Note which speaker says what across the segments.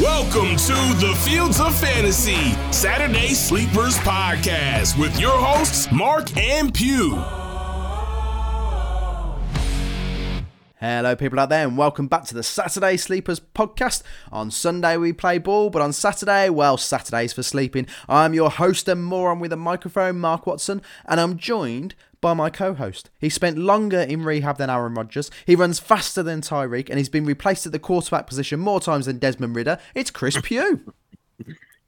Speaker 1: Welcome to the Fields of Fantasy Saturday Sleepers Podcast with your hosts, Mark and Pugh.
Speaker 2: Hello, people out there, and welcome back to the Saturday Sleepers podcast. On Sunday, we play ball, but on Saturday, well, Saturday's for sleeping. I'm your host and moron with a microphone, Mark Watson, and I'm joined by my co host. He spent longer in rehab than Aaron Rodgers, he runs faster than Tyreek, and he's been replaced at the quarterback position more times than Desmond Ridder. It's Chris Pugh.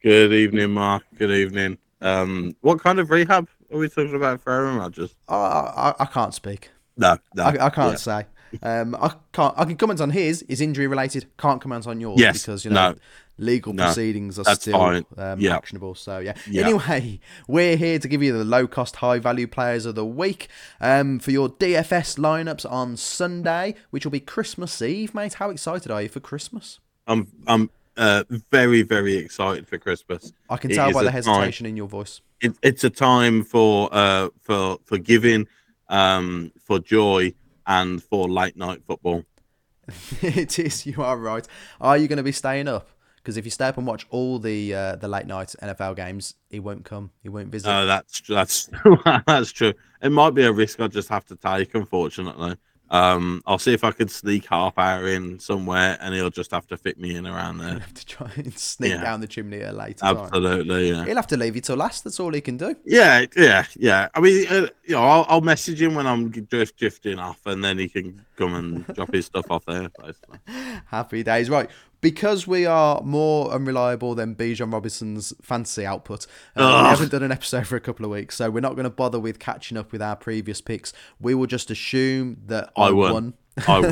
Speaker 3: Good evening, Mark. Good evening. Um, what kind of rehab are we talking about for Aaron Rodgers?
Speaker 2: I, I, I can't speak.
Speaker 3: No, no.
Speaker 2: I, I can't
Speaker 3: Yeah.
Speaker 2: say. Um, I can't. I can comment on his. Is injury related? Can't comment on yours
Speaker 3: Yes,
Speaker 2: because you know
Speaker 3: no.
Speaker 2: legal
Speaker 3: No,
Speaker 2: proceedings are still um,
Speaker 3: Yeah.
Speaker 2: actionable. So yeah.
Speaker 3: Yeah.
Speaker 2: Anyway, we're here to give you the low cost, high value players of the week um, for your DFS lineups on Sunday, which will be Christmas Eve, mate. How excited are you for Christmas?
Speaker 3: I'm I'm uh, very very excited for Christmas.
Speaker 2: I can tell by the
Speaker 3: a time-
Speaker 2: hesitation in your voice.
Speaker 3: It, it's a time for uh for for giving, um, for joy and for late night football.
Speaker 2: it is. You are right. Are you going to be staying up? Because if you stay up and watch all the uh, the late night NFL games, he won't come. He won't visit.
Speaker 3: Uh, that's that's that's true. It might be a risk I just have to take, unfortunately. Um, I'll see if I could sneak half hour in somewhere, and he'll just have to fit me in around there.
Speaker 2: have to try and sneak
Speaker 3: Yeah.
Speaker 2: down the chimney at a later.
Speaker 3: Absolutely, yeah.
Speaker 2: He'll have to leave you till last. That's all he can do.
Speaker 3: Yeah, yeah, yeah. I mean, uh, you know, I'll, I'll message him when I'm drift drifting off, and then he can come and drop his stuff off there. Basically.
Speaker 2: Happy days. Right. Because we are more unreliable than Bijan Robinson's fantasy output, uh, we haven't done an episode for a couple of weeks, so we're not going to bother with catching up with our previous picks. We will just assume that I,
Speaker 3: I won.
Speaker 2: won.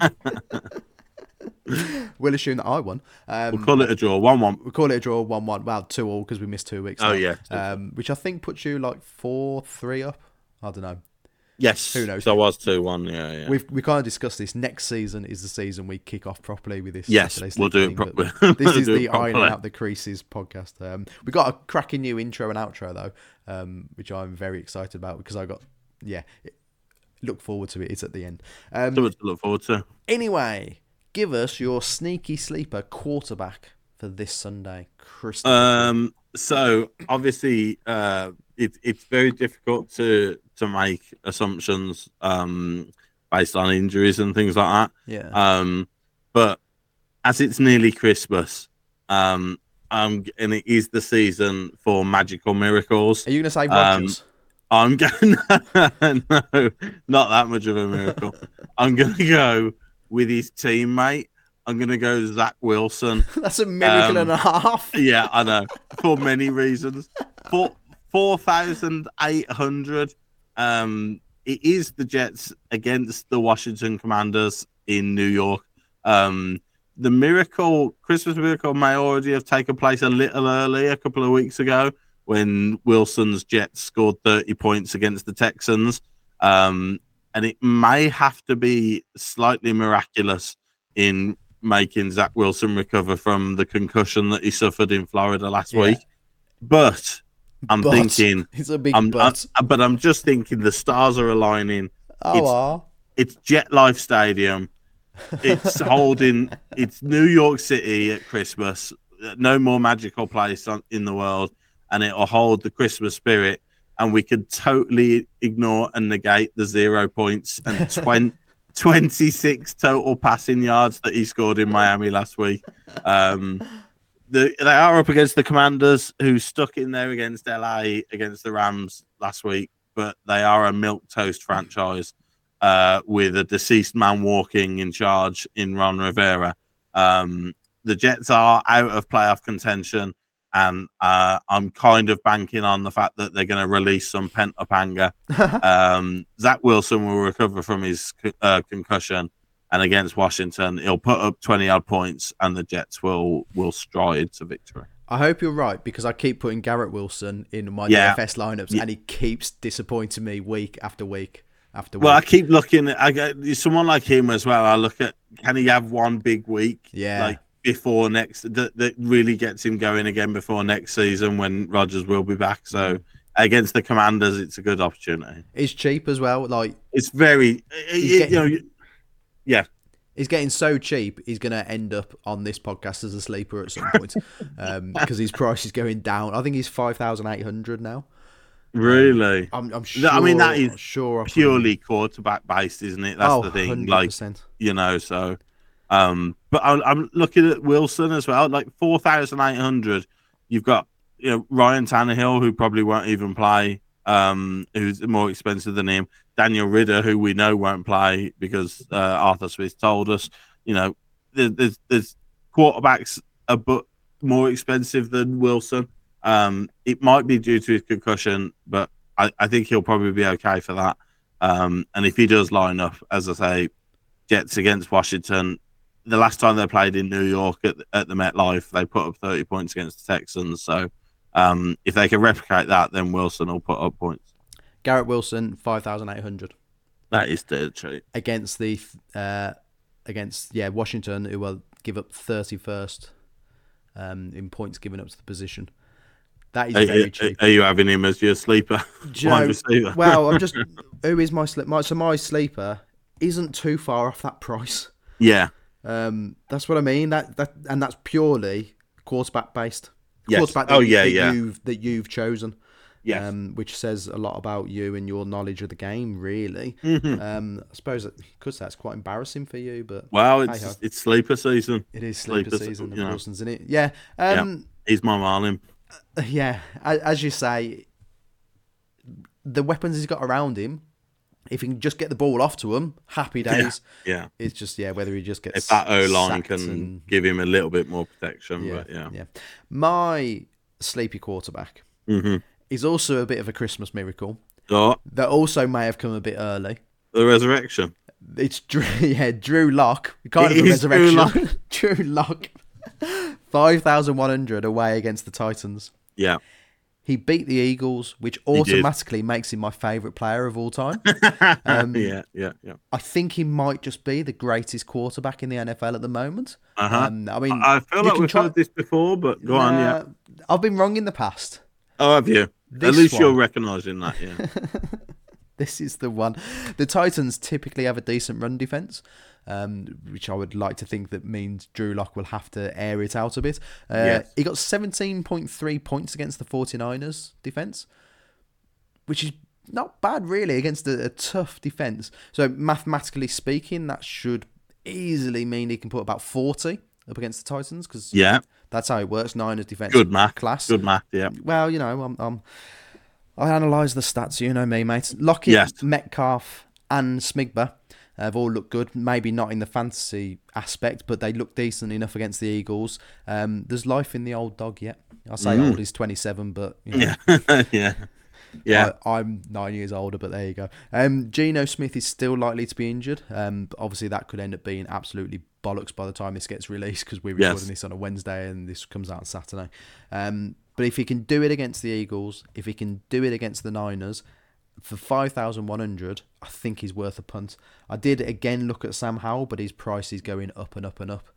Speaker 3: I,
Speaker 2: We'll assume that I won. Um,
Speaker 3: we'll call it a draw, one-one.
Speaker 2: We'll call it a draw, one-one. Well, two all because we missed two weeks.
Speaker 3: Oh,
Speaker 2: now.
Speaker 3: yeah.
Speaker 2: Um, which I think puts you like four-three up. I don't know.
Speaker 3: Yes,
Speaker 2: Who knows?
Speaker 3: So I was two-one. Yeah, yeah.
Speaker 2: We've we kind of discussed this. Next season is the season we kick off properly with this.
Speaker 3: Yes, we'll do it properly.
Speaker 2: This is the ironing out the creases podcast. Um, we got a cracking new intro and outro though, um, which I'm very excited about because I got yeah. Look forward to it. It's at the end. Um,
Speaker 3: Something to look forward to.
Speaker 2: anyway, give us your sneaky sleeper quarterback for this Sunday, Chris.
Speaker 3: Um, so obviously, uh, it, it's very difficult to to make assumptions um based on injuries and things like that.
Speaker 2: yeah.
Speaker 3: Um, but as it's nearly Christmas, um, um, and it is the season for magical miracles.
Speaker 2: Are you going to say
Speaker 3: um, I'm going no, not that much of a miracle. I'm going to go with his teammate. I'm going to go Zach Wilson.
Speaker 2: That's a miracle
Speaker 3: um,
Speaker 2: and a half.
Speaker 3: Yeah, I know for many reasons. For four thousand eight hundred. Um, it is the Jets against the Washington Commanders in New York. Um, the miracle, Christmas miracle, may already have taken place a little early, a couple of weeks ago, when Wilson's Jets scored thirty points against the Texans. Um, and it may have to be slightly miraculous in making Zach Wilson recover from the concussion that he suffered in Florida last
Speaker 2: Yeah.
Speaker 3: week. But I'm
Speaker 2: But-
Speaker 3: thinking,
Speaker 2: It's a big
Speaker 3: I'm,
Speaker 2: but.
Speaker 3: I'm- but I'm just thinking the stars are aligning.
Speaker 2: oh,
Speaker 3: it's-. It's Jet Life Stadium. It's holding. It's New York City at Christmas. No more magical place on, in the world, and it'll hold the Christmas spirit. And we could totally ignore and negate the zero points and 20, 26 total passing yards that he scored in Miami last week. Um, the, they are up against the Commanders, who stuck in there against LA against the Rams last week, but they are a milk toast franchise uh, with a deceased man walking in charge in Ron Rivera. Um, the Jets are out of playoff contention, and uh, I'm kind of banking on the fact that they're going to release some pent up anger. um, Zach Wilson will recover from his uh, concussion, and against Washington, he'll put up 20 odd points, and the Jets will will stride to victory.
Speaker 2: I hope you're right because I keep putting Garrett Wilson in my
Speaker 3: Yeah.
Speaker 2: DFS lineups
Speaker 3: Yeah.
Speaker 2: and he keeps disappointing me week after week after week.
Speaker 3: Well, I keep looking at I get someone like him as well. I look at can he have one big week?
Speaker 2: Yeah.
Speaker 3: Like before next that, that really gets him going again before next season when Rodgers will be back. So against the Commanders, it's a good opportunity.
Speaker 2: It's cheap as well. Like
Speaker 3: It's very,
Speaker 2: He's
Speaker 3: you
Speaker 2: getting-
Speaker 3: know,
Speaker 2: He's getting so cheap, he's going to end up on this podcast as a sleeper at some point because his price is going down. I think he's 5,800 now.
Speaker 3: Really?
Speaker 2: I'm, I'm sure.
Speaker 3: I mean, that is
Speaker 2: sure I
Speaker 3: Purely quarterback based, isn't it? That's
Speaker 2: oh,
Speaker 3: the thing. Like
Speaker 2: 100%.
Speaker 3: you know, so. Um, but I'm, I'm looking at Wilson as well. Like four thousand eight hundred. You've got you know Ryan Tannehill, who probably won't even play. Um, who's more expensive than him. Daniel Ridder, who we know won't play because uh, Arthur Smith told us. You know, there, there's there's quarterbacks a bit more expensive than Wilson. Um, it might be due to his concussion, but I, I think he'll probably be okay for that. Um, and if he does line up, as I say, Jets against Washington, the last time they played in New York at, at the MetLife, they put up 30 points against the Texans. So um, if they can replicate that, then Wilson will put up points.
Speaker 2: Garrett Wilson, 5,800
Speaker 3: That is dead cheap.
Speaker 2: against the uh, against yeah Washington, who will give up 31st um, in points given up to the position. That is
Speaker 3: Are,
Speaker 2: very cheap.
Speaker 3: are you having him as your sleeper?
Speaker 2: Do you
Speaker 3: wide receiver?
Speaker 2: well, I'm just who is my sleep? My, so my sleeper isn't too far off that price.
Speaker 3: yeah.
Speaker 2: Um, that's what I mean. That that and that's purely quarterback based.
Speaker 3: Yes.
Speaker 2: Quarterback that,
Speaker 3: Oh, yeah,
Speaker 2: that
Speaker 3: yeah.
Speaker 2: You've, that you've chosen.
Speaker 3: Yes.
Speaker 2: Um, which says a lot about you and your knowledge of the game, really.
Speaker 3: Mhm.
Speaker 2: Um, I suppose that because that's quite embarrassing for you, but
Speaker 3: Well, it's it's sleeper season.
Speaker 2: it is sleeper
Speaker 3: Sleepers,
Speaker 2: season.
Speaker 3: Know.
Speaker 2: Wilson's in it. Yeah. Um,
Speaker 3: He's my Marlin.
Speaker 2: yeah. As you say, the weapons he's got around him. If he can just get the ball off to him, happy days.
Speaker 3: Yeah.
Speaker 2: It's just yeah, whether he just gets
Speaker 3: If that O line can
Speaker 2: and-
Speaker 3: give him a little bit more protection,
Speaker 2: yeah,
Speaker 3: but yeah.
Speaker 2: yeah. My sleepy quarterback
Speaker 3: hmm
Speaker 2: is also a bit of a Christmas miracle
Speaker 3: Oh,
Speaker 2: that also may have come a bit early.
Speaker 3: the resurrection.
Speaker 2: It's Drew, yeah, Drew Lock, kind
Speaker 3: It
Speaker 2: of a resurrection. Drew Lock, five thousand one hundred away against the Titans.
Speaker 3: Yeah.
Speaker 2: He beat the Eagles, which automatically makes him my favourite player of all time. Um,
Speaker 3: yeah, yeah, yeah.
Speaker 2: I think he might just be the greatest quarterback in the NFL at the moment.
Speaker 3: Uh-huh.
Speaker 2: Um, I mean,
Speaker 3: I feel
Speaker 2: you
Speaker 3: like we've
Speaker 2: try-
Speaker 3: heard this before, but go on, yeah.
Speaker 2: Uh, I've been wrong in the past.
Speaker 3: Oh, have you?
Speaker 2: this
Speaker 3: At least you're
Speaker 2: one-
Speaker 3: recognising that, yeah.
Speaker 2: This is the one. The Titans typically have a decent run defense, um, which I would like to think that means Drew Lock will have to air it out a bit. Uh,
Speaker 3: Yes.
Speaker 2: He got 17.3 points against the 49ers defense, which is not bad, really, against a, a tough defense. So, mathematically speaking, that should easily mean he can put about 40 up against the Titans because
Speaker 3: yeah,
Speaker 2: that's how it works. Niners defense.
Speaker 3: good math.
Speaker 2: Class.
Speaker 3: Good math, yeah.
Speaker 2: Well, you know, I'm, I'm I analyse the stats. You know me, mate. Lockett,
Speaker 3: Yes.
Speaker 2: Metcalf, and Smigba have all looked good. Maybe not in the fantasy aspect, but they look decent enough against the Eagles. Um, there's life in the old dog yet. I say old is 27, but you know,
Speaker 3: Yeah, yeah. Yeah,
Speaker 2: I, I'm nine years older, but there you go. Um, Geno Smith is still likely to be injured. Um, obviously, that could end up being absolutely bollocks by the time this gets released because we're
Speaker 3: Yes.
Speaker 2: recording this on a Wednesday and this comes out on Saturday. Um, but if he can do it against the Eagles, if he can do it against the Niners, for 5,100, I think he's worth a punt. I did again look at Sam Howell, but his price is going up and up and up.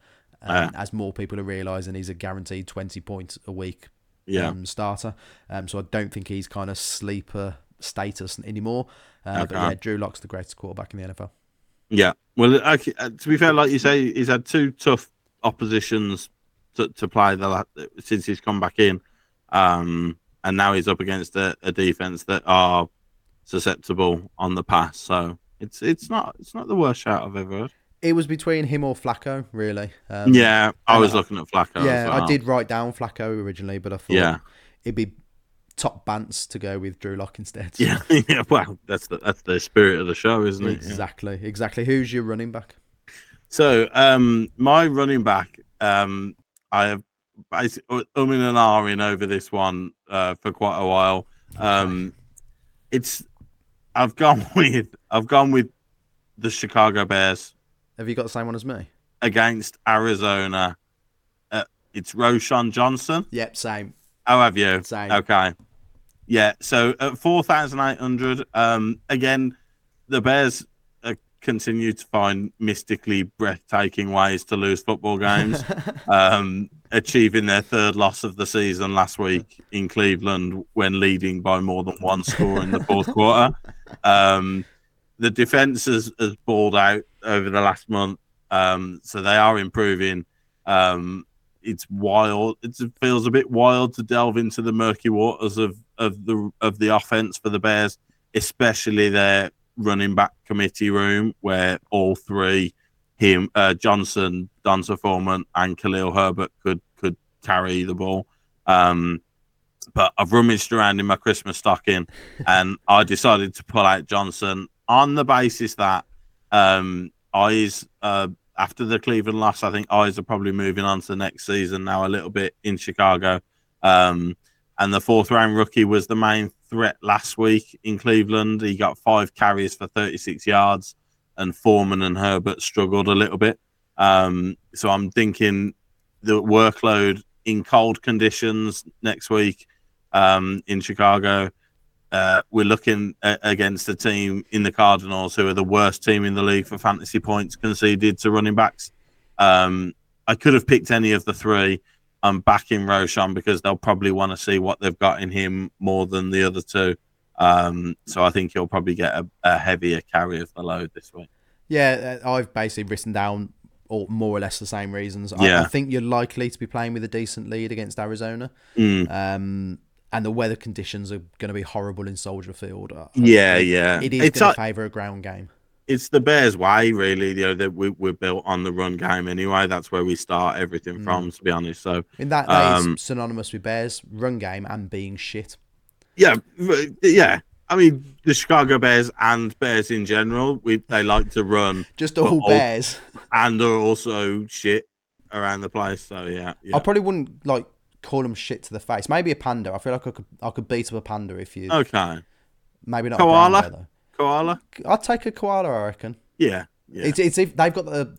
Speaker 2: Um, As more people are realising he's a guaranteed 20 points a week
Speaker 3: Yeah.
Speaker 2: um, starter. Um, so I don't think he's kind of sleeper status anymore. Uh, But yeah, Drew Lock's the greatest quarterback in the NFL.
Speaker 3: yeah. Well, okay, uh, to be fair, like you say, he's had two tough oppositions to, to play the since he's come back in, um, and now he's up against a, a defense that are susceptible on the pass. So it's it's not it's not the worst shout I've ever heard.
Speaker 2: It was between him or Flacco, really. Um,
Speaker 3: yeah, I was
Speaker 2: I-
Speaker 3: looking at Flacco.
Speaker 2: yeah. I did write down Flacco originally, but I thought
Speaker 3: Yeah.
Speaker 2: it'd be top bants to go with Drew Lock instead.
Speaker 3: Yeah, yeah. Well, that's the that's the spirit of the show, isn't it? Yeah.
Speaker 2: exactly, exactly. Who's your running back?
Speaker 3: So, um, my running back, um, I have basically umming and ahhing over this one uh, for quite a while. Um, it's I've gone with I've gone with the Chicago Bears
Speaker 2: Have you got the same one as me?
Speaker 3: against Arizona. Uh, it's Roschon Johnson.
Speaker 2: Yep, same.
Speaker 3: Oh, have you?
Speaker 2: Same.
Speaker 3: Okay. Yeah. So at four thousand eight hundred, um, again, the Bears uh, continue to find mystically breathtaking ways to lose football games. um, achieving their third loss of the season last week in Cleveland when leading by more than one score in the fourth quarter. Um, the defense has, has balled out over the last month. Um, so they are improving. Um, it's wild. It feels a bit wild to delve into the murky waters of of the of the offense for the Bears, especially their running back committee room, where all three, him, uh, Johnson, D'Onta Foreman, and Khalil Herbert could could carry the ball. Um, but I've rummaged around in my Christmas stocking, and I decided to pull out Johnson on the basis that um, eyes uh, after the Cleveland loss, I think eyes are probably moving on to the next season now a little bit in Chicago. Um, and the fourth round rookie was the main threat last week in Cleveland. He got five carries for 36 yards, and Foreman and Herbert struggled a little bit. Um, so I'm thinking the workload in cold conditions next week um, in Chicago. Uh, we're looking at, against a team in the Cardinals who are the worst team in the league for fantasy points conceded to running backs. Um, I could have picked any of the three. I'm backing Roschon because they'll probably want to see what they've got in him more than the other two. Um, so I think he'll probably get a, a, heavier carry of the load this week.
Speaker 2: Yeah, uh, I've basically written down all, more or less the same reasons. Yeah. I, I, think you're likely to be playing with a decent lead against Arizona.
Speaker 3: Mm.
Speaker 2: Um, and the weather conditions are going to be horrible in Soldier Field.
Speaker 3: Yeah, yeah.
Speaker 2: It is going to favour a ground game.
Speaker 3: It's the Bears' way, really. You know, that we, we're built on the run game anyway. That's where we start everything mm. from, to be honest. So,
Speaker 2: in that, that um, is synonymous with Bears run game and being shit.
Speaker 3: Yeah, yeah. I mean, the Chicago Bears and Bears in general, we they like to run.
Speaker 2: Just all Bears,
Speaker 3: and are also shit around the place. So yeah, yeah.
Speaker 2: I probably wouldn't like call them shit to the face. Maybe a panda. I feel like I could I could beat up a panda if you.
Speaker 3: Okay.
Speaker 2: Maybe not
Speaker 3: koala.
Speaker 2: Bear, though.
Speaker 3: Koala.
Speaker 2: I'd take a koala. I reckon.
Speaker 3: Yeah. Yeah.
Speaker 2: It's it's if they've got the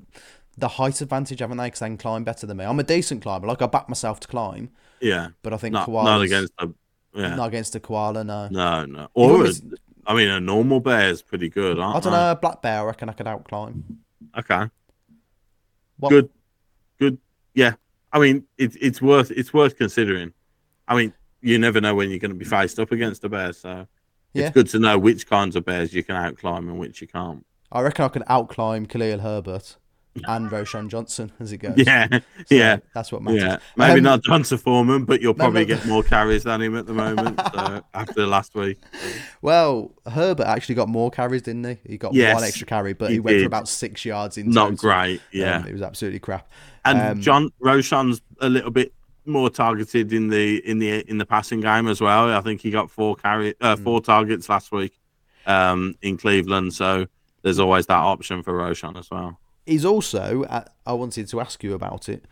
Speaker 2: the height advantage, haven't they? Because they can climb better than me. I'm a decent climber. Like I back myself to climb.
Speaker 3: Yeah.
Speaker 2: But I think
Speaker 3: not,
Speaker 2: koalas,
Speaker 3: not against a yeah.
Speaker 2: not against a koala. No.
Speaker 3: No, no. Or a, I mean, a normal bear is pretty good. Aren't they? I
Speaker 2: don't know. A black bear, I reckon I could out climb.
Speaker 3: Okay. What? Good. Good. Yeah. I mean, it's it's worth it's worth considering. I mean, you never know when you're going to be faced up against a bear, so yeah. it's good to know which kinds of bears you can outclimb and which you can't.
Speaker 2: I reckon I can outclimb Khalil Herbert and Roschon Johnson as it goes.
Speaker 3: Yeah, so yeah,
Speaker 2: that's what matters. Yeah,
Speaker 3: maybe um, not D'Onta Foreman, but you'll probably no, no. get more carries than him at the moment so, after last week.
Speaker 2: Well, Herbert actually got more carries, didn't he? He got yes, one extra carry, but he, he went for about six yards in.
Speaker 3: Not great. Yeah,
Speaker 2: um, it was absolutely crap.
Speaker 3: And um, John Roschon's a little bit more targeted in the in the in the passing game as well. I think he got four carry uh, hmm. four targets last week um, in Cleveland. So there's always that option for Roschon as well.
Speaker 2: He's also uh, I wanted to ask you about it.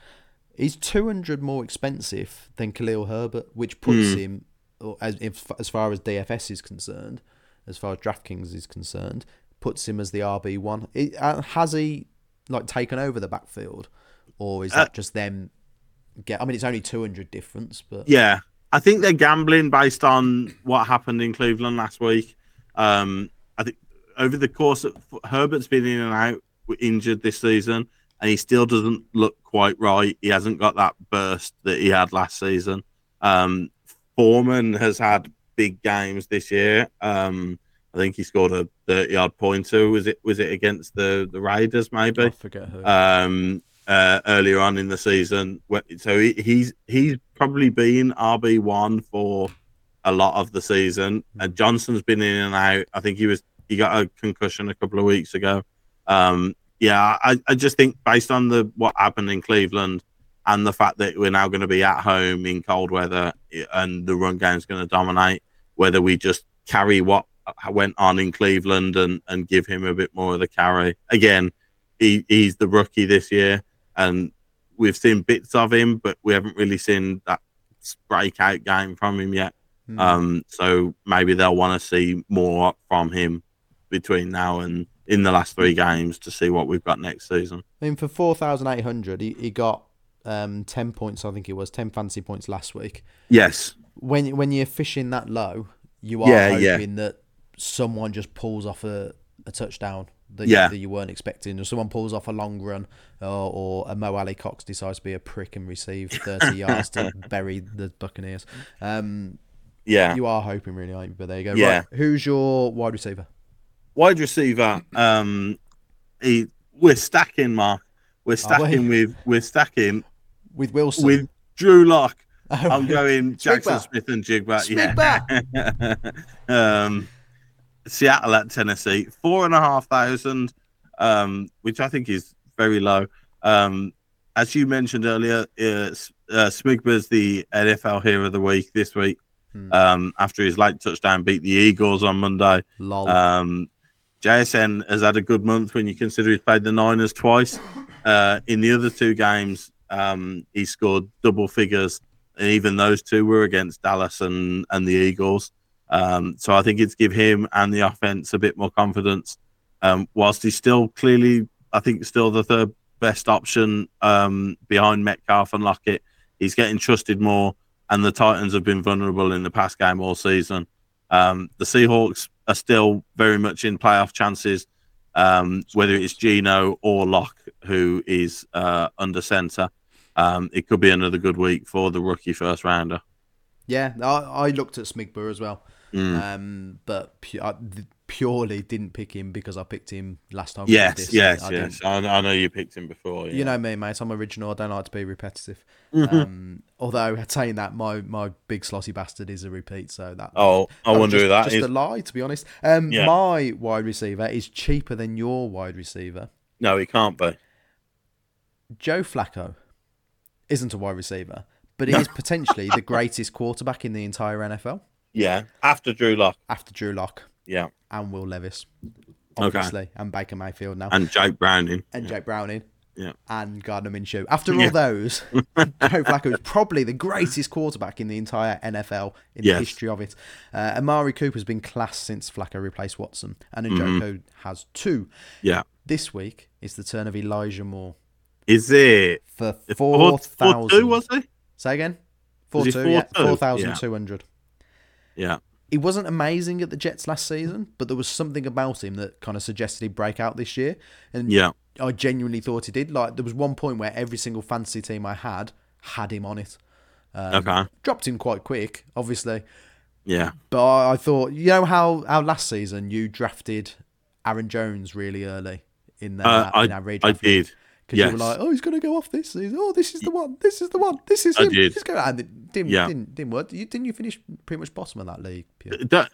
Speaker 2: He's 200 more expensive than Khalil Herbert, which puts mm. him as as far as DFS is concerned, as far as DraftKings is concerned, puts him as the RB one. Uh, has he like taken over the backfield, or is that uh, just them get. I mean, it's only two hundred difference, but
Speaker 3: yeah, I think they're gambling based on what happened in Cleveland last week. Um, I think over the course of Herbert's been in and out injured this season, and he still doesn't look quite right. He hasn't got that burst that he had last season. Um, Foreman has had big games this year. Um, I think he scored a 30 yard pointer. Was it was it against the, the Raiders maybe? I
Speaker 2: forget who.
Speaker 3: Um, uh, earlier on in the season. So he, he's he's probably been RB one for a lot of the season. And Johnson's been in and out. I think he was he got a concussion a couple of weeks ago. Um, yeah, I, I just think based on the what happened in Cleveland and the fact that we're now going to be at home in cold weather and the run game is going to dominate, whether we just carry what went on in Cleveland and, and give him a bit more of the carry. Again, he, he's the rookie this year and we've seen bits of him, but we haven't really seen that breakout game from him yet. Mm. Um, so maybe they'll want to see more from him between now and in the last three games to see what we've got next season.
Speaker 2: I mean, for four thousand eight hundred, he, he got um, ten points. I think it was ten fantasy points last week.
Speaker 3: Yes.
Speaker 2: When when you're fishing that low, you are yeah, hoping yeah. that someone just pulls off a, a touchdown that, yeah. you, that you weren't expecting, or someone pulls off a long run, or, or a Mo Alie-Cox decides to be a prick and receive 30 yards to bury the Buccaneers. Um,
Speaker 3: yeah.
Speaker 2: You are hoping, really, aren't you? But there you go.
Speaker 3: Yeah.
Speaker 2: Right, who's your wide receiver?
Speaker 3: Wide receiver, um, he we're stacking, Mark. We're
Speaker 2: we?
Speaker 3: stacking with we're stacking
Speaker 2: with Wilson.
Speaker 3: with Drew Lock.
Speaker 2: Oh,
Speaker 3: I'm going Jackson
Speaker 2: Smith-Bat.
Speaker 3: And Jigba.
Speaker 2: Smith-Bat.
Speaker 3: Yeah. um, Seattle at Tennessee, four and a half thousand, um, which I think is very low. Um, as you mentioned earlier, uh, uh, Smigba's the NFL Hero of the Week this week.
Speaker 2: Hmm.
Speaker 3: Um, after his late touchdown beat the Eagles on Monday.
Speaker 2: Lol.
Speaker 3: Um, JSN has had a good month when you consider he's played the Niners twice. Uh, in the other two games, um, he scored double figures, and even those two were against Dallas and, and the Eagles. Um, so I think it's give him and the offense a bit more confidence. Um, whilst he's still clearly, I think, still the third best option um, behind Metcalf and Lockett. He's getting trusted more, and the Titans have been vulnerable in the past game all season. Um, the Seahawks are still very much in playoff chances, um, whether it's Geno or Lock, who is uh, under center. Um, it could be another good week for the rookie first rounder.
Speaker 2: yeah, I, I looked at Smigba as well,
Speaker 3: Mm.
Speaker 2: um, but pu- I purely didn't pick him because I picked him last time.
Speaker 3: yes,
Speaker 2: this.
Speaker 3: yes,
Speaker 2: I
Speaker 3: yes. I, I know you picked him before. Yeah.
Speaker 2: You know me, mate. I'm original. I don't like to be repetitive.
Speaker 3: Mm-hmm.
Speaker 2: Um, although saying that, my my big slotty bastard is a repeat. So that.
Speaker 3: oh, I
Speaker 2: that
Speaker 3: wonder
Speaker 2: just,
Speaker 3: who that
Speaker 2: just
Speaker 3: is.
Speaker 2: a lie, to be honest. Um,
Speaker 3: Yeah.
Speaker 2: my wide receiver is cheaper than your wide receiver.
Speaker 3: No, he can't be.
Speaker 2: Joe Flacco isn't a wide receiver, but he is potentially the greatest quarterback in the entire NFL
Speaker 3: Yeah, after Drew Lock.
Speaker 2: after Drew Lock
Speaker 3: Yeah,
Speaker 2: and Will Levis,
Speaker 3: Okay.
Speaker 2: obviously, and Baker Mayfield now, and,
Speaker 3: Jake Browning.
Speaker 2: And Jake Browning.
Speaker 3: Yeah.
Speaker 2: And Gardner Minshew. After all
Speaker 3: Yeah.
Speaker 2: those, Joe Flacco is probably the greatest quarterback in the entire NFL in
Speaker 3: Yes.
Speaker 2: the history of it. Uh, Amari Cooper's been classed since Flacco replaced Watson, and Njoku
Speaker 3: Mm-hmm.
Speaker 2: has two.
Speaker 3: Yeah,
Speaker 2: This week is the turn of Elijah Moore
Speaker 3: is it
Speaker 2: for
Speaker 3: four,
Speaker 2: four
Speaker 3: four
Speaker 2: thousand.
Speaker 3: Was he?
Speaker 2: Say again. Four two, yeah,
Speaker 3: 4-2?
Speaker 2: four thousand two hundred.
Speaker 3: Yeah,
Speaker 2: He wasn't amazing at the Jets last season, but there was something about him that kind of suggested he'd break out this year. And
Speaker 3: yeah,
Speaker 2: I genuinely thought he did. Like there was one point where every single fantasy team I had had him on it. Um,
Speaker 3: okay,
Speaker 2: Dropped him quite quick, obviously,
Speaker 3: yeah,
Speaker 2: but I, I thought you know how how last season you drafted Aaron Jones really early in that,
Speaker 3: uh,
Speaker 2: in
Speaker 3: I,
Speaker 2: our redraft
Speaker 3: I did.
Speaker 2: Because you
Speaker 3: yes.
Speaker 2: were like, oh, he's going to go off this season. Oh, this is the one. This is the one. This is
Speaker 3: I
Speaker 2: him.
Speaker 3: did.
Speaker 2: He's going, and it didn't,
Speaker 3: Yeah.
Speaker 2: didn't didn't work. You didn't you finish pretty much bottom of that league? Pierre?
Speaker 3: the,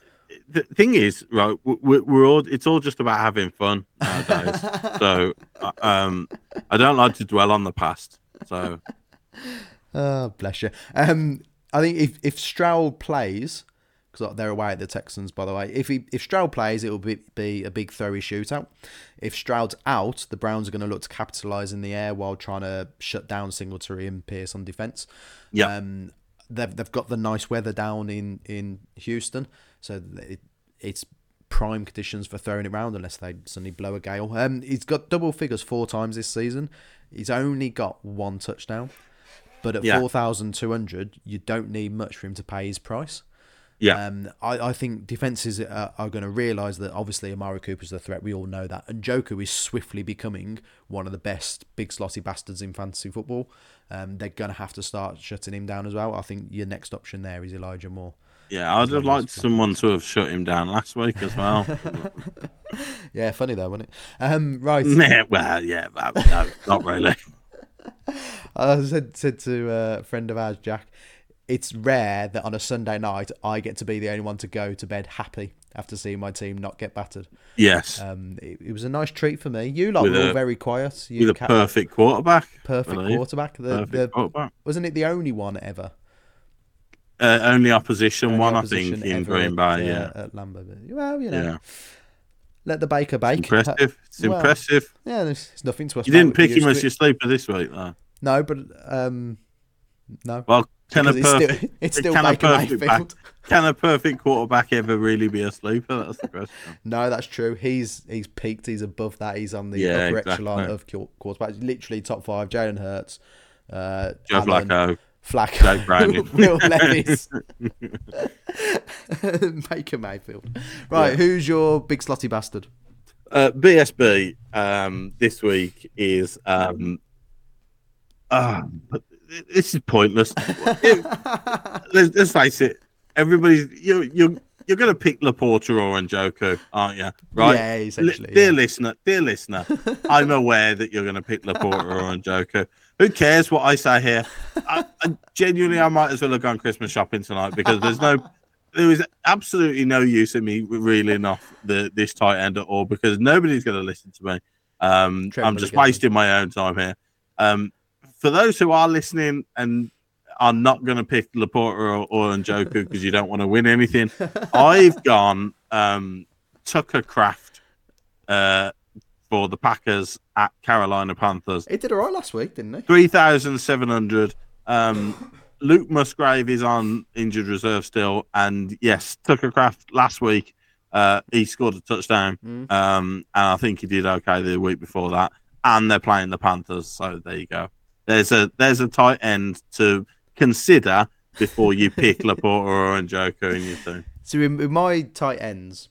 Speaker 3: the thing is, right? We're, we're all. It's all just about having fun nowadays. so, uh, um, I don't like to dwell on the past. So,
Speaker 2: Oh, bless you. Um, I think if if Stroud plays, because they're away at the Texans, by the way. If he if Stroud plays, it will be, be a big throwy shootout. If Stroud's out, the Browns are going to look to capitalise in the air while trying to shut down Singletary and Pierce on defence.
Speaker 3: yeah,
Speaker 2: Um, they've they've got the nice weather down in in Houston, so it, it's prime conditions for throwing it around unless they suddenly blow a gale. Um, he's got double figures four times this season. He's only got one touchdown, but at
Speaker 3: Yeah.
Speaker 2: four thousand two hundred, you don't need much for him to pay his price.
Speaker 3: Yeah,
Speaker 2: Um, I, I think defenses are, are going to realise that obviously Amari Cooper's the threat. We all know that, and Njoku is swiftly becoming one of the best big slotty bastards in fantasy football. Um, they're going to have to start shutting him down as well. I think your next option there is Elijah Moore.
Speaker 3: yeah. I'd have liked someone to have shut him down last week as well.
Speaker 2: Yeah, funny though, wasn't it? Um, right.
Speaker 3: yeah, well, yeah, no, not really.
Speaker 2: I said said to a friend of ours, Jack, it's rare that on a Sunday night I get to be the only one to go to bed happy after seeing my team not get battered.
Speaker 3: Yes,
Speaker 2: Um, it, it was a nice treat for me. You lot
Speaker 3: With
Speaker 2: were all
Speaker 3: a-
Speaker 2: very quiet. You
Speaker 3: with a perfect quarterback.
Speaker 2: perfect quarterback. The,
Speaker 3: Perfect
Speaker 2: the,
Speaker 3: quarterback.
Speaker 2: wasn't it the only one ever?
Speaker 3: Uh, only opposition
Speaker 2: Only
Speaker 3: one, I think, in Green Bay.
Speaker 2: uh,
Speaker 3: Yeah,
Speaker 2: at Lambeau. Well, you know,
Speaker 3: yeah.
Speaker 2: let the baker bake.
Speaker 3: Impressive. It's
Speaker 2: well,
Speaker 3: impressive.
Speaker 2: Yeah, there's, there's nothing to us.
Speaker 3: You didn't pick him as your sleeper this week, though.
Speaker 2: No, but um, no.
Speaker 3: Well, can a
Speaker 2: Because it's still,
Speaker 3: perfect
Speaker 2: it's still
Speaker 3: can a perfect back, can a perfect quarterback ever really be a sleeper? That's the question.
Speaker 2: No, that's true. He's he's peaked. He's above that. He's on the
Speaker 3: Yeah,
Speaker 2: upper
Speaker 3: exactly.
Speaker 2: echelon of qu- quarterbacks. Literally top five. Jalen Hurts, uh,
Speaker 3: Joe
Speaker 2: Allen,
Speaker 3: Flacco.
Speaker 2: Flacco,
Speaker 3: Jake Browning.
Speaker 2: Will Levis, Baker Mayfield. Right,
Speaker 3: Yeah.
Speaker 2: who's your big slotty bastard?
Speaker 3: Uh, BSB um, this week is um, ah, but this is pointless. It- let's, let's face it. Everybody's you you you're going to pick Laporta or Njoku, aren't you? Right?
Speaker 2: Yeah, essentially.
Speaker 3: dear
Speaker 2: yeah.
Speaker 3: listener, dear listener, I'm aware that you're going to pick Laporta or Njoku. Who cares what I say here? I, I, genuinely, I might as well have gone Christmas shopping tonight because there's no, there is absolutely no use in me reeling off the this tight end at all because nobody's going to listen to me. Um, I'm just wasting my own time here. Um, for those who are listening and are not going to pick Laporta or, or Njoku because you don't want to win anything, I've gone um, Tucker Kraft uh, for the Packers at Carolina Panthers.
Speaker 2: He did all right last week, didn't he?
Speaker 3: 3,700. Um, Luke Musgrave is on injured reserve still. And yes, Tucker Kraft last week, uh, he scored a touchdown.
Speaker 2: Mm.
Speaker 3: Um, and I think he did okay the week before that. And they're playing the Panthers. So there you go. There's a there's a tight end to consider before you pick Laporta or Njoku in your team.
Speaker 2: So with, with my tight ends,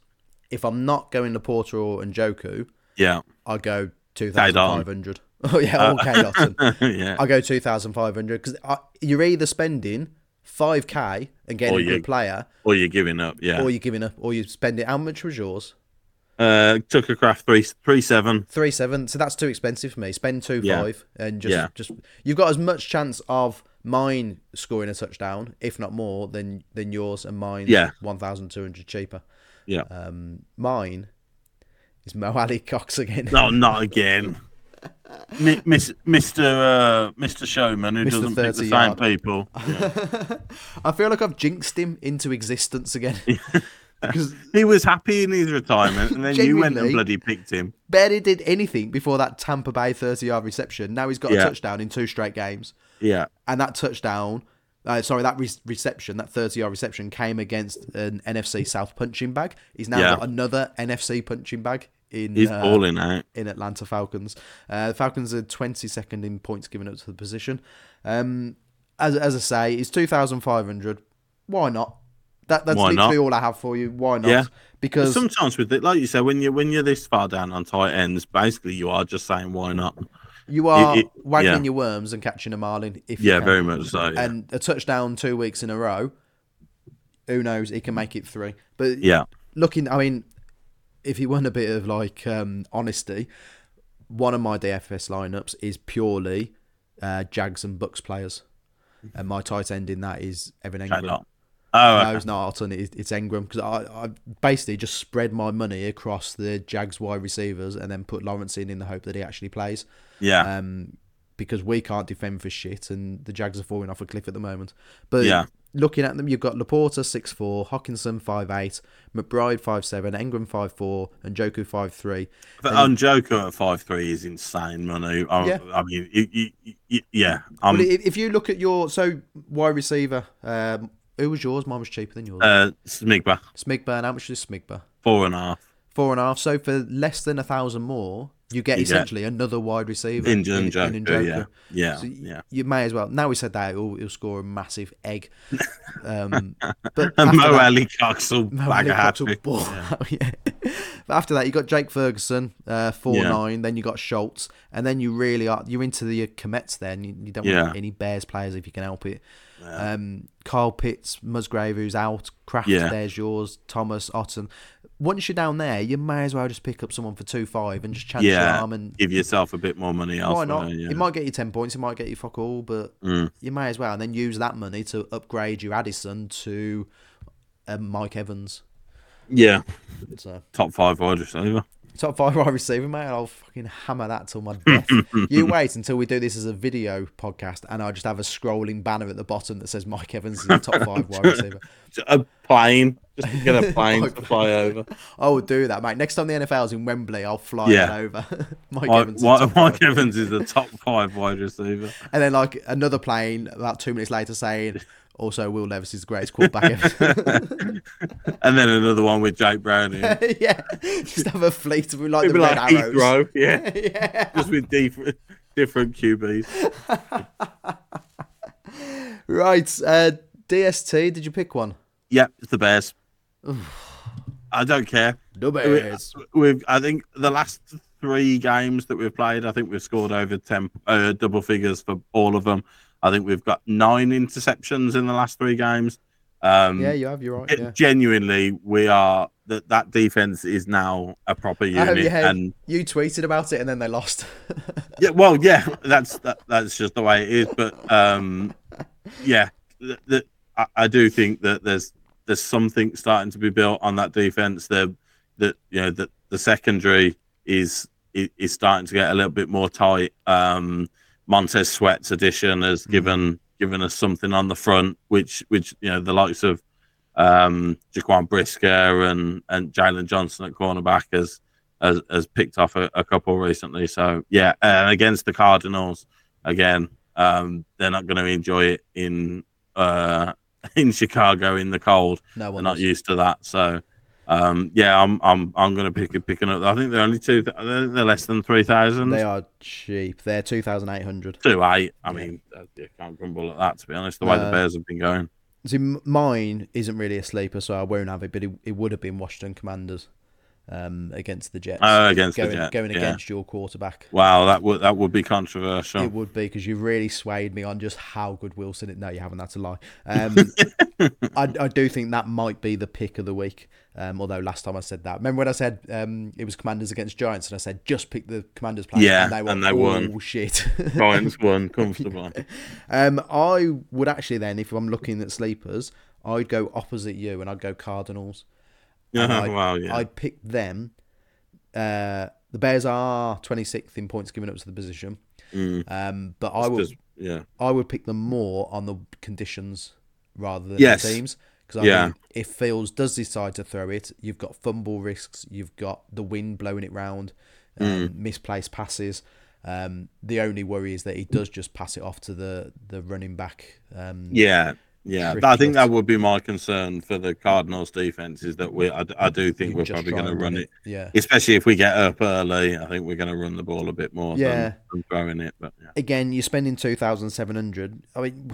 Speaker 2: if I'm not going to Porter or Njoku,
Speaker 3: Yeah.
Speaker 2: I go two thousand five hundred. Oh yeah,
Speaker 3: Uh,
Speaker 2: okay, Dotson.
Speaker 3: yeah.
Speaker 2: I go two thousand five hundred because you're either spending five k and getting
Speaker 3: Or
Speaker 2: a good player,
Speaker 3: Or you're giving up. Yeah.
Speaker 2: or you're giving up, or you're spending. How much was yours?
Speaker 3: Uh, Tucker Kraft three three seven.
Speaker 2: Three seven. So that's too expensive for me. Spend two
Speaker 3: Yeah.
Speaker 2: five and just
Speaker 3: Yeah.
Speaker 2: just you've got as much chance of mine scoring a touchdown, if not more, than than yours and mine.
Speaker 3: Yeah.
Speaker 2: one thousand two hundred cheaper.
Speaker 3: Yeah.
Speaker 2: Um, mine is Mo Alie-Cox again.
Speaker 3: No, not again. Mi- Miss, Mr. Uh, Mr. Showman, who
Speaker 2: Mr.
Speaker 3: doesn't pick the
Speaker 2: 30
Speaker 3: same
Speaker 2: yard.
Speaker 3: people.
Speaker 2: I feel like I've jinxed him into existence again. because
Speaker 3: He was happy in his retirement, and then you went and bloody picked him.
Speaker 2: barely did anything before that Tampa Bay 30 yard reception. Now he's got
Speaker 3: Yeah.
Speaker 2: a touchdown in two straight games.
Speaker 3: Yeah,
Speaker 2: And that touchdown, uh, sorry, that re- reception, that 30 yard reception came against an NFC South punching bag. He's now
Speaker 3: Yeah.
Speaker 2: got another NFC punching bag in
Speaker 3: he's
Speaker 2: uh,
Speaker 3: balling out.
Speaker 2: in Atlanta Falcons. Uh, the Falcons are 22nd in points given up to the position. Um, as, as I say, it's 2,500. Why not? That, that's
Speaker 3: Why
Speaker 2: literally
Speaker 3: not?
Speaker 2: all I have for you. Why not?
Speaker 3: Yeah.
Speaker 2: Because
Speaker 3: Sometimes with it, like you said, when you when you're this far down on tight ends, basically you are just saying why not.
Speaker 2: you are
Speaker 3: it-
Speaker 2: waggling
Speaker 3: yeah.
Speaker 2: your worms and catching a marlin. If
Speaker 3: Yeah, very much so. Yeah,
Speaker 2: And a touchdown two weeks in a row. Who knows? He can make it three. But
Speaker 3: yeah,
Speaker 2: looking, I mean, if you want a bit of like um, honesty, one of my DFS lineups is purely uh, Jags and Bucks players, and my tight end in that is Evan Engram.
Speaker 3: Oh,
Speaker 2: No, it's not Alton. It's, it's Engram because I, I basically just spread my money across the Jags wide receivers and then put Lawrence in in the hope that he actually plays.
Speaker 3: yeah,
Speaker 2: Um, because we can't defend for shit, and the Jags are falling off a cliff at the moment. But
Speaker 3: Yeah.
Speaker 2: looking at them, you've got Laporta six four, Hockenson five eight, McBride five seven, Engram five four, and Njoku five three.
Speaker 3: but on Joker at five three is insane money. I,
Speaker 2: Yeah.
Speaker 3: I mean, you, you, you, yeah, um,
Speaker 2: Well, if, if you look at your so wide receiver, um, who was yours? Mine was cheaper than yours.
Speaker 3: uh, Smigba
Speaker 2: Smigburn. How much is Smigburn?
Speaker 3: four and a half.
Speaker 2: Four and a half. So for less than a thousand more, you get
Speaker 3: You get
Speaker 2: essentially another wide receiver
Speaker 3: In, in,
Speaker 2: in
Speaker 3: Joker,
Speaker 2: Njoku.
Speaker 3: yeah, yeah,
Speaker 2: So
Speaker 3: yeah.
Speaker 2: you may as well. Now we said that, he'll, he'll score a massive egg. Um, but
Speaker 3: And Mo
Speaker 2: that-
Speaker 3: Ali Cox will bag a hat
Speaker 2: ball out, yeah. But after that, you got Jake Ferguson, uh, four
Speaker 3: Yeah.
Speaker 2: nine. Then you got Schultz, and then you really are you're into the Comets. Then you, you don't
Speaker 3: Yeah.
Speaker 2: want any Bears players if you can help it. Um, Carl Pitts, Musgrave, who's out. Kraft,
Speaker 3: Yeah.
Speaker 2: there's yours. Thomas, Otton. Once you're down there, you may as well just pick up someone for two five and just chance your arm and
Speaker 3: give yourself a bit more money
Speaker 2: why not?
Speaker 3: Yeah.
Speaker 2: It might get you ten points, it might get you fuck all, but
Speaker 3: Mm.
Speaker 2: you may as well, and then use that money to upgrade your Addison to um, Mike Evans.
Speaker 3: Yeah,
Speaker 2: So uh,
Speaker 3: top five wide receiver.
Speaker 2: top five wide receiver, mate. I'll fucking hammer that till my death. you wait until we do this as a video podcast, and I just have a scrolling banner at the bottom that says Mike Evans is the top five wide receiver.
Speaker 3: A plane, just to get a plane to fly over.
Speaker 2: I will do that, mate. Next time the NFL's in Wembley, I'll fly
Speaker 3: Yeah.
Speaker 2: that over. Mike
Speaker 3: Mike,
Speaker 2: Evans, is
Speaker 3: Mike, Mike. Evans is the top five wide receiver.
Speaker 2: and then like another plane about two minutes later saying. Also, Will Levis is the greatest quarterback ever.
Speaker 3: And then another one with Jake Browning.
Speaker 2: yeah, just have a fleet of like
Speaker 3: It'd
Speaker 2: the Red
Speaker 3: like
Speaker 2: Arrows.
Speaker 3: Yeah,
Speaker 2: yeah.
Speaker 3: just with different different QBs.
Speaker 2: Right. Uh, DST, did you pick one?
Speaker 3: Yeah, it's the Bears. I don't care.
Speaker 2: The
Speaker 3: We- We've, I think, the last three games that we've played, I think we've scored over ten uh, double figures for all of them. I think we've got nine interceptions in the last three games. Um,
Speaker 2: Yeah, you have. You're right. Yeah.
Speaker 3: Genuinely, we are that that defense is now a proper unit,
Speaker 2: Oh, yeah.
Speaker 3: and
Speaker 2: You tweeted about it and then they lost.
Speaker 3: yeah, well, yeah, that's that, that's just the way it is. But um, yeah, th- th- I, I do think that there's there's something starting to be built on that defense. The that you know that the secondary is i- is starting to get a little bit more tight. Um, Montez Sweat's addition has given given us something on the front, which which you know the likes of um, Jaquan Brisker and and Jaylon Johnson at cornerback has has, has picked off a, a couple recently. So yeah, uh, against the Cardinals again, um, they're not going to enjoy it in uh, in Chicago in the cold.
Speaker 2: no
Speaker 3: They're not used to that. So um, yeah, I'm I'm I'm going to pick it picking up. I think they're only two. They're, they're less than three thousand.
Speaker 2: They are cheap. They're two thousand eight hundred.
Speaker 3: Two eight. I mean, uh, you can't grumble at that. To be honest, the way
Speaker 2: Uh,
Speaker 3: the Bears have been going.
Speaker 2: See, mine isn't really a sleeper, so I won't have it. But it, it would have been Washington Commanders um, against the Jets.
Speaker 3: Oh, against
Speaker 2: going
Speaker 3: the Jets.
Speaker 2: going
Speaker 3: yeah.
Speaker 2: against your quarterback.
Speaker 3: Wow, that would that would be controversial.
Speaker 2: It would be because you really swayed me on just how good Wilson is. No, you haven't. That's a lie. Um, I, I do think that might be the pick of the week. Um, although last time I said that, remember when I said um, it was Commanders against Giants, and I said just pick the Commanders player,
Speaker 3: Yeah,
Speaker 2: and they, were,
Speaker 3: and they won.
Speaker 2: "Oh, shit.
Speaker 3: Giants won comfortably.
Speaker 2: um, I would actually then, if I'm looking at sleepers, I'd go opposite you, and I'd go Cardinals.
Speaker 3: Yeah,
Speaker 2: I'd,
Speaker 3: well, yeah.
Speaker 2: I'd pick them. Uh, the Bears are 26th in points given up to the position,
Speaker 3: Mm,
Speaker 2: um, but I would
Speaker 3: just- yeah,
Speaker 2: I would pick them more on the conditions rather than
Speaker 3: Yes.
Speaker 2: the teams. Because
Speaker 3: Yeah.
Speaker 2: if Fields does decide to throw it, you've got fumble risks, you've got the wind blowing it round, um,
Speaker 3: Mm.
Speaker 2: misplaced passes. Um, the only worry is that he does just pass it off to the the running back. Um,
Speaker 3: yeah, yeah. I think that would be my concern for the Cardinals' defense is that we. I do think we're probably going to run it,
Speaker 2: Yeah.
Speaker 3: especially if we get up early. I think we're going to run the ball a bit more
Speaker 2: Yeah.
Speaker 3: than, than throwing it. But yeah.
Speaker 2: Again, you're spending two thousand seven hundred. I mean,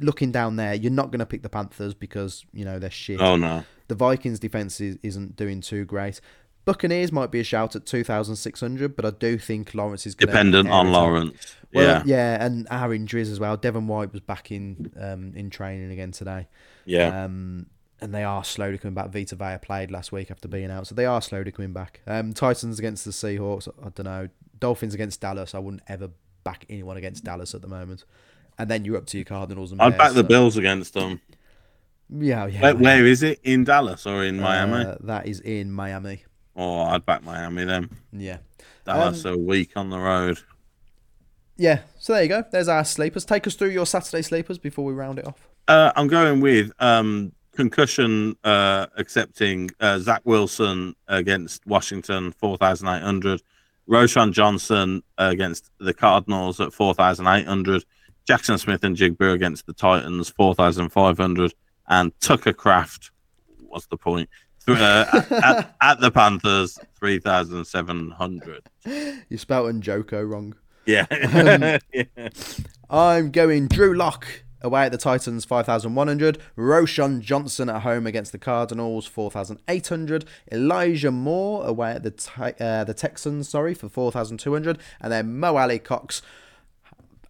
Speaker 2: looking down there, you're not going to pick the Panthers because you know they're shit.
Speaker 3: oh no,
Speaker 2: The Vikings' defense is, isn't doing too great. Buccaneers might be a shout at 2,600, but I do think Lawrence is going
Speaker 3: dependent on Lawrence.
Speaker 2: Well,
Speaker 3: yeah,
Speaker 2: yeah, and our injuries as well. Devin White was back in um, in training again today.
Speaker 3: yeah.
Speaker 2: Um, and they are slowly coming back. Vita Vea played last week after being out, so they are slowly coming back. Um, Titans against the Seahawks, I don't know. Dolphins against Dallas, I wouldn't ever back anyone against Dallas at the moment. And then you're up to your Cardinals and
Speaker 3: I'd
Speaker 2: Bears,
Speaker 3: back the
Speaker 2: so-
Speaker 3: Bills against them.
Speaker 2: Yeah, yeah.
Speaker 3: Where, where is it? In Dallas or in Miami?
Speaker 2: Uh, that is in Miami.
Speaker 3: Or I'd back Miami then.
Speaker 2: Yeah.
Speaker 3: Dallas
Speaker 2: Um,
Speaker 3: a week on the road.
Speaker 2: Yeah, so there you go. There's our sleepers. Take us through your Saturday sleepers before we round it off.
Speaker 3: Uh, I'm going with um, concussion uh, accepting uh, Zach Wilson against Washington, 4,800. Roschon Johnson against the Cardinals at 4,800. Jackson Smith and Jigba against the Titans, 4,500. And Tucker Kraft, what's the point? Uh, at, at the Panthers, 3,700.
Speaker 2: You spelled Njoku wrong.
Speaker 3: Yeah.
Speaker 2: Um,
Speaker 3: yeah.
Speaker 2: I'm going Drew Lock away at the Titans, 5,100. Roschon Johnson at home against the Cardinals, 4,800. Elijah Moore away at the Ti- uh, the Texans, sorry, for 4,200. And then Mo Alie-Cox,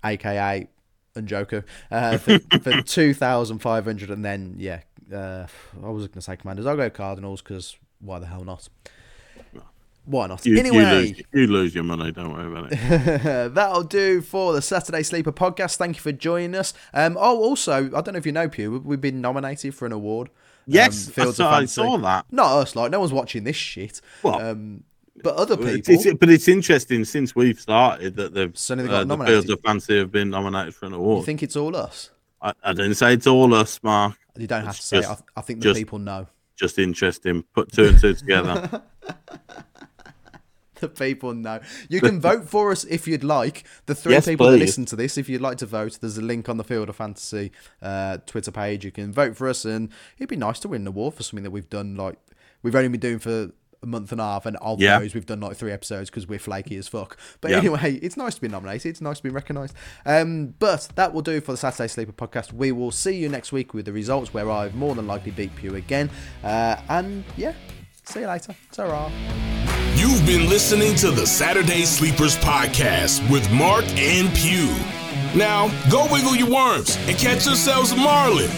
Speaker 2: aka Njoku, uh, for, for 2,500. And then, yeah, uh, I was going to say Commanders. I'll go Cardinals because why the hell not? Why not?
Speaker 3: You,
Speaker 2: anyway.
Speaker 3: you, lose, you lose your money, don't worry about it.
Speaker 2: That'll do for the Saturday Sleeper podcast. Thank you for joining us. Um, oh, also, I don't know if you know, Pugh, we've been nominated for an award.
Speaker 3: Yes,
Speaker 2: um,
Speaker 3: I,
Speaker 2: of
Speaker 3: saw, I saw that.
Speaker 2: Not us, like no one's watching this shit.
Speaker 3: Well,
Speaker 2: um, but other people.
Speaker 3: it's- but it's interesting since we've started that they've
Speaker 2: Suddenly
Speaker 3: uh,
Speaker 2: got
Speaker 3: the
Speaker 2: nominated.
Speaker 3: Fields of Fancy have been nominated for an award.
Speaker 2: you think it's all us?
Speaker 3: I, I didn't say it's all us, Mark.
Speaker 2: You don't have
Speaker 3: It's
Speaker 2: to say.
Speaker 3: just-
Speaker 2: it. I, I think the
Speaker 3: just-
Speaker 2: people know.
Speaker 3: Just interesting. Put two and two together.
Speaker 2: The people know. You can vote for us if you'd like. The three
Speaker 3: Yes,
Speaker 2: people that listen to this, if you'd like to vote, there's a link on the Field of Fantasy uh, Twitter page. You can vote for us, and it'd be nice to win an award for something that we've done. Like we've only been doing for a month and a half, and of
Speaker 3: Yeah.
Speaker 2: those we've done like three episodes because we're flaky as fuck. But
Speaker 3: Yeah.
Speaker 2: anyway, it's nice to be nominated. It's nice to be recognised. Um, but that will do for the Saturday Sleeper podcast. We will see you next week with the results where I've more than likely beat Pugh again. Uh, and yeah, see you later. Ta-ra.
Speaker 1: You've been listening to the Saturday Sleepers podcast with Mark and Pugh. Now, go wiggle your worms and catch yourselves a marlin.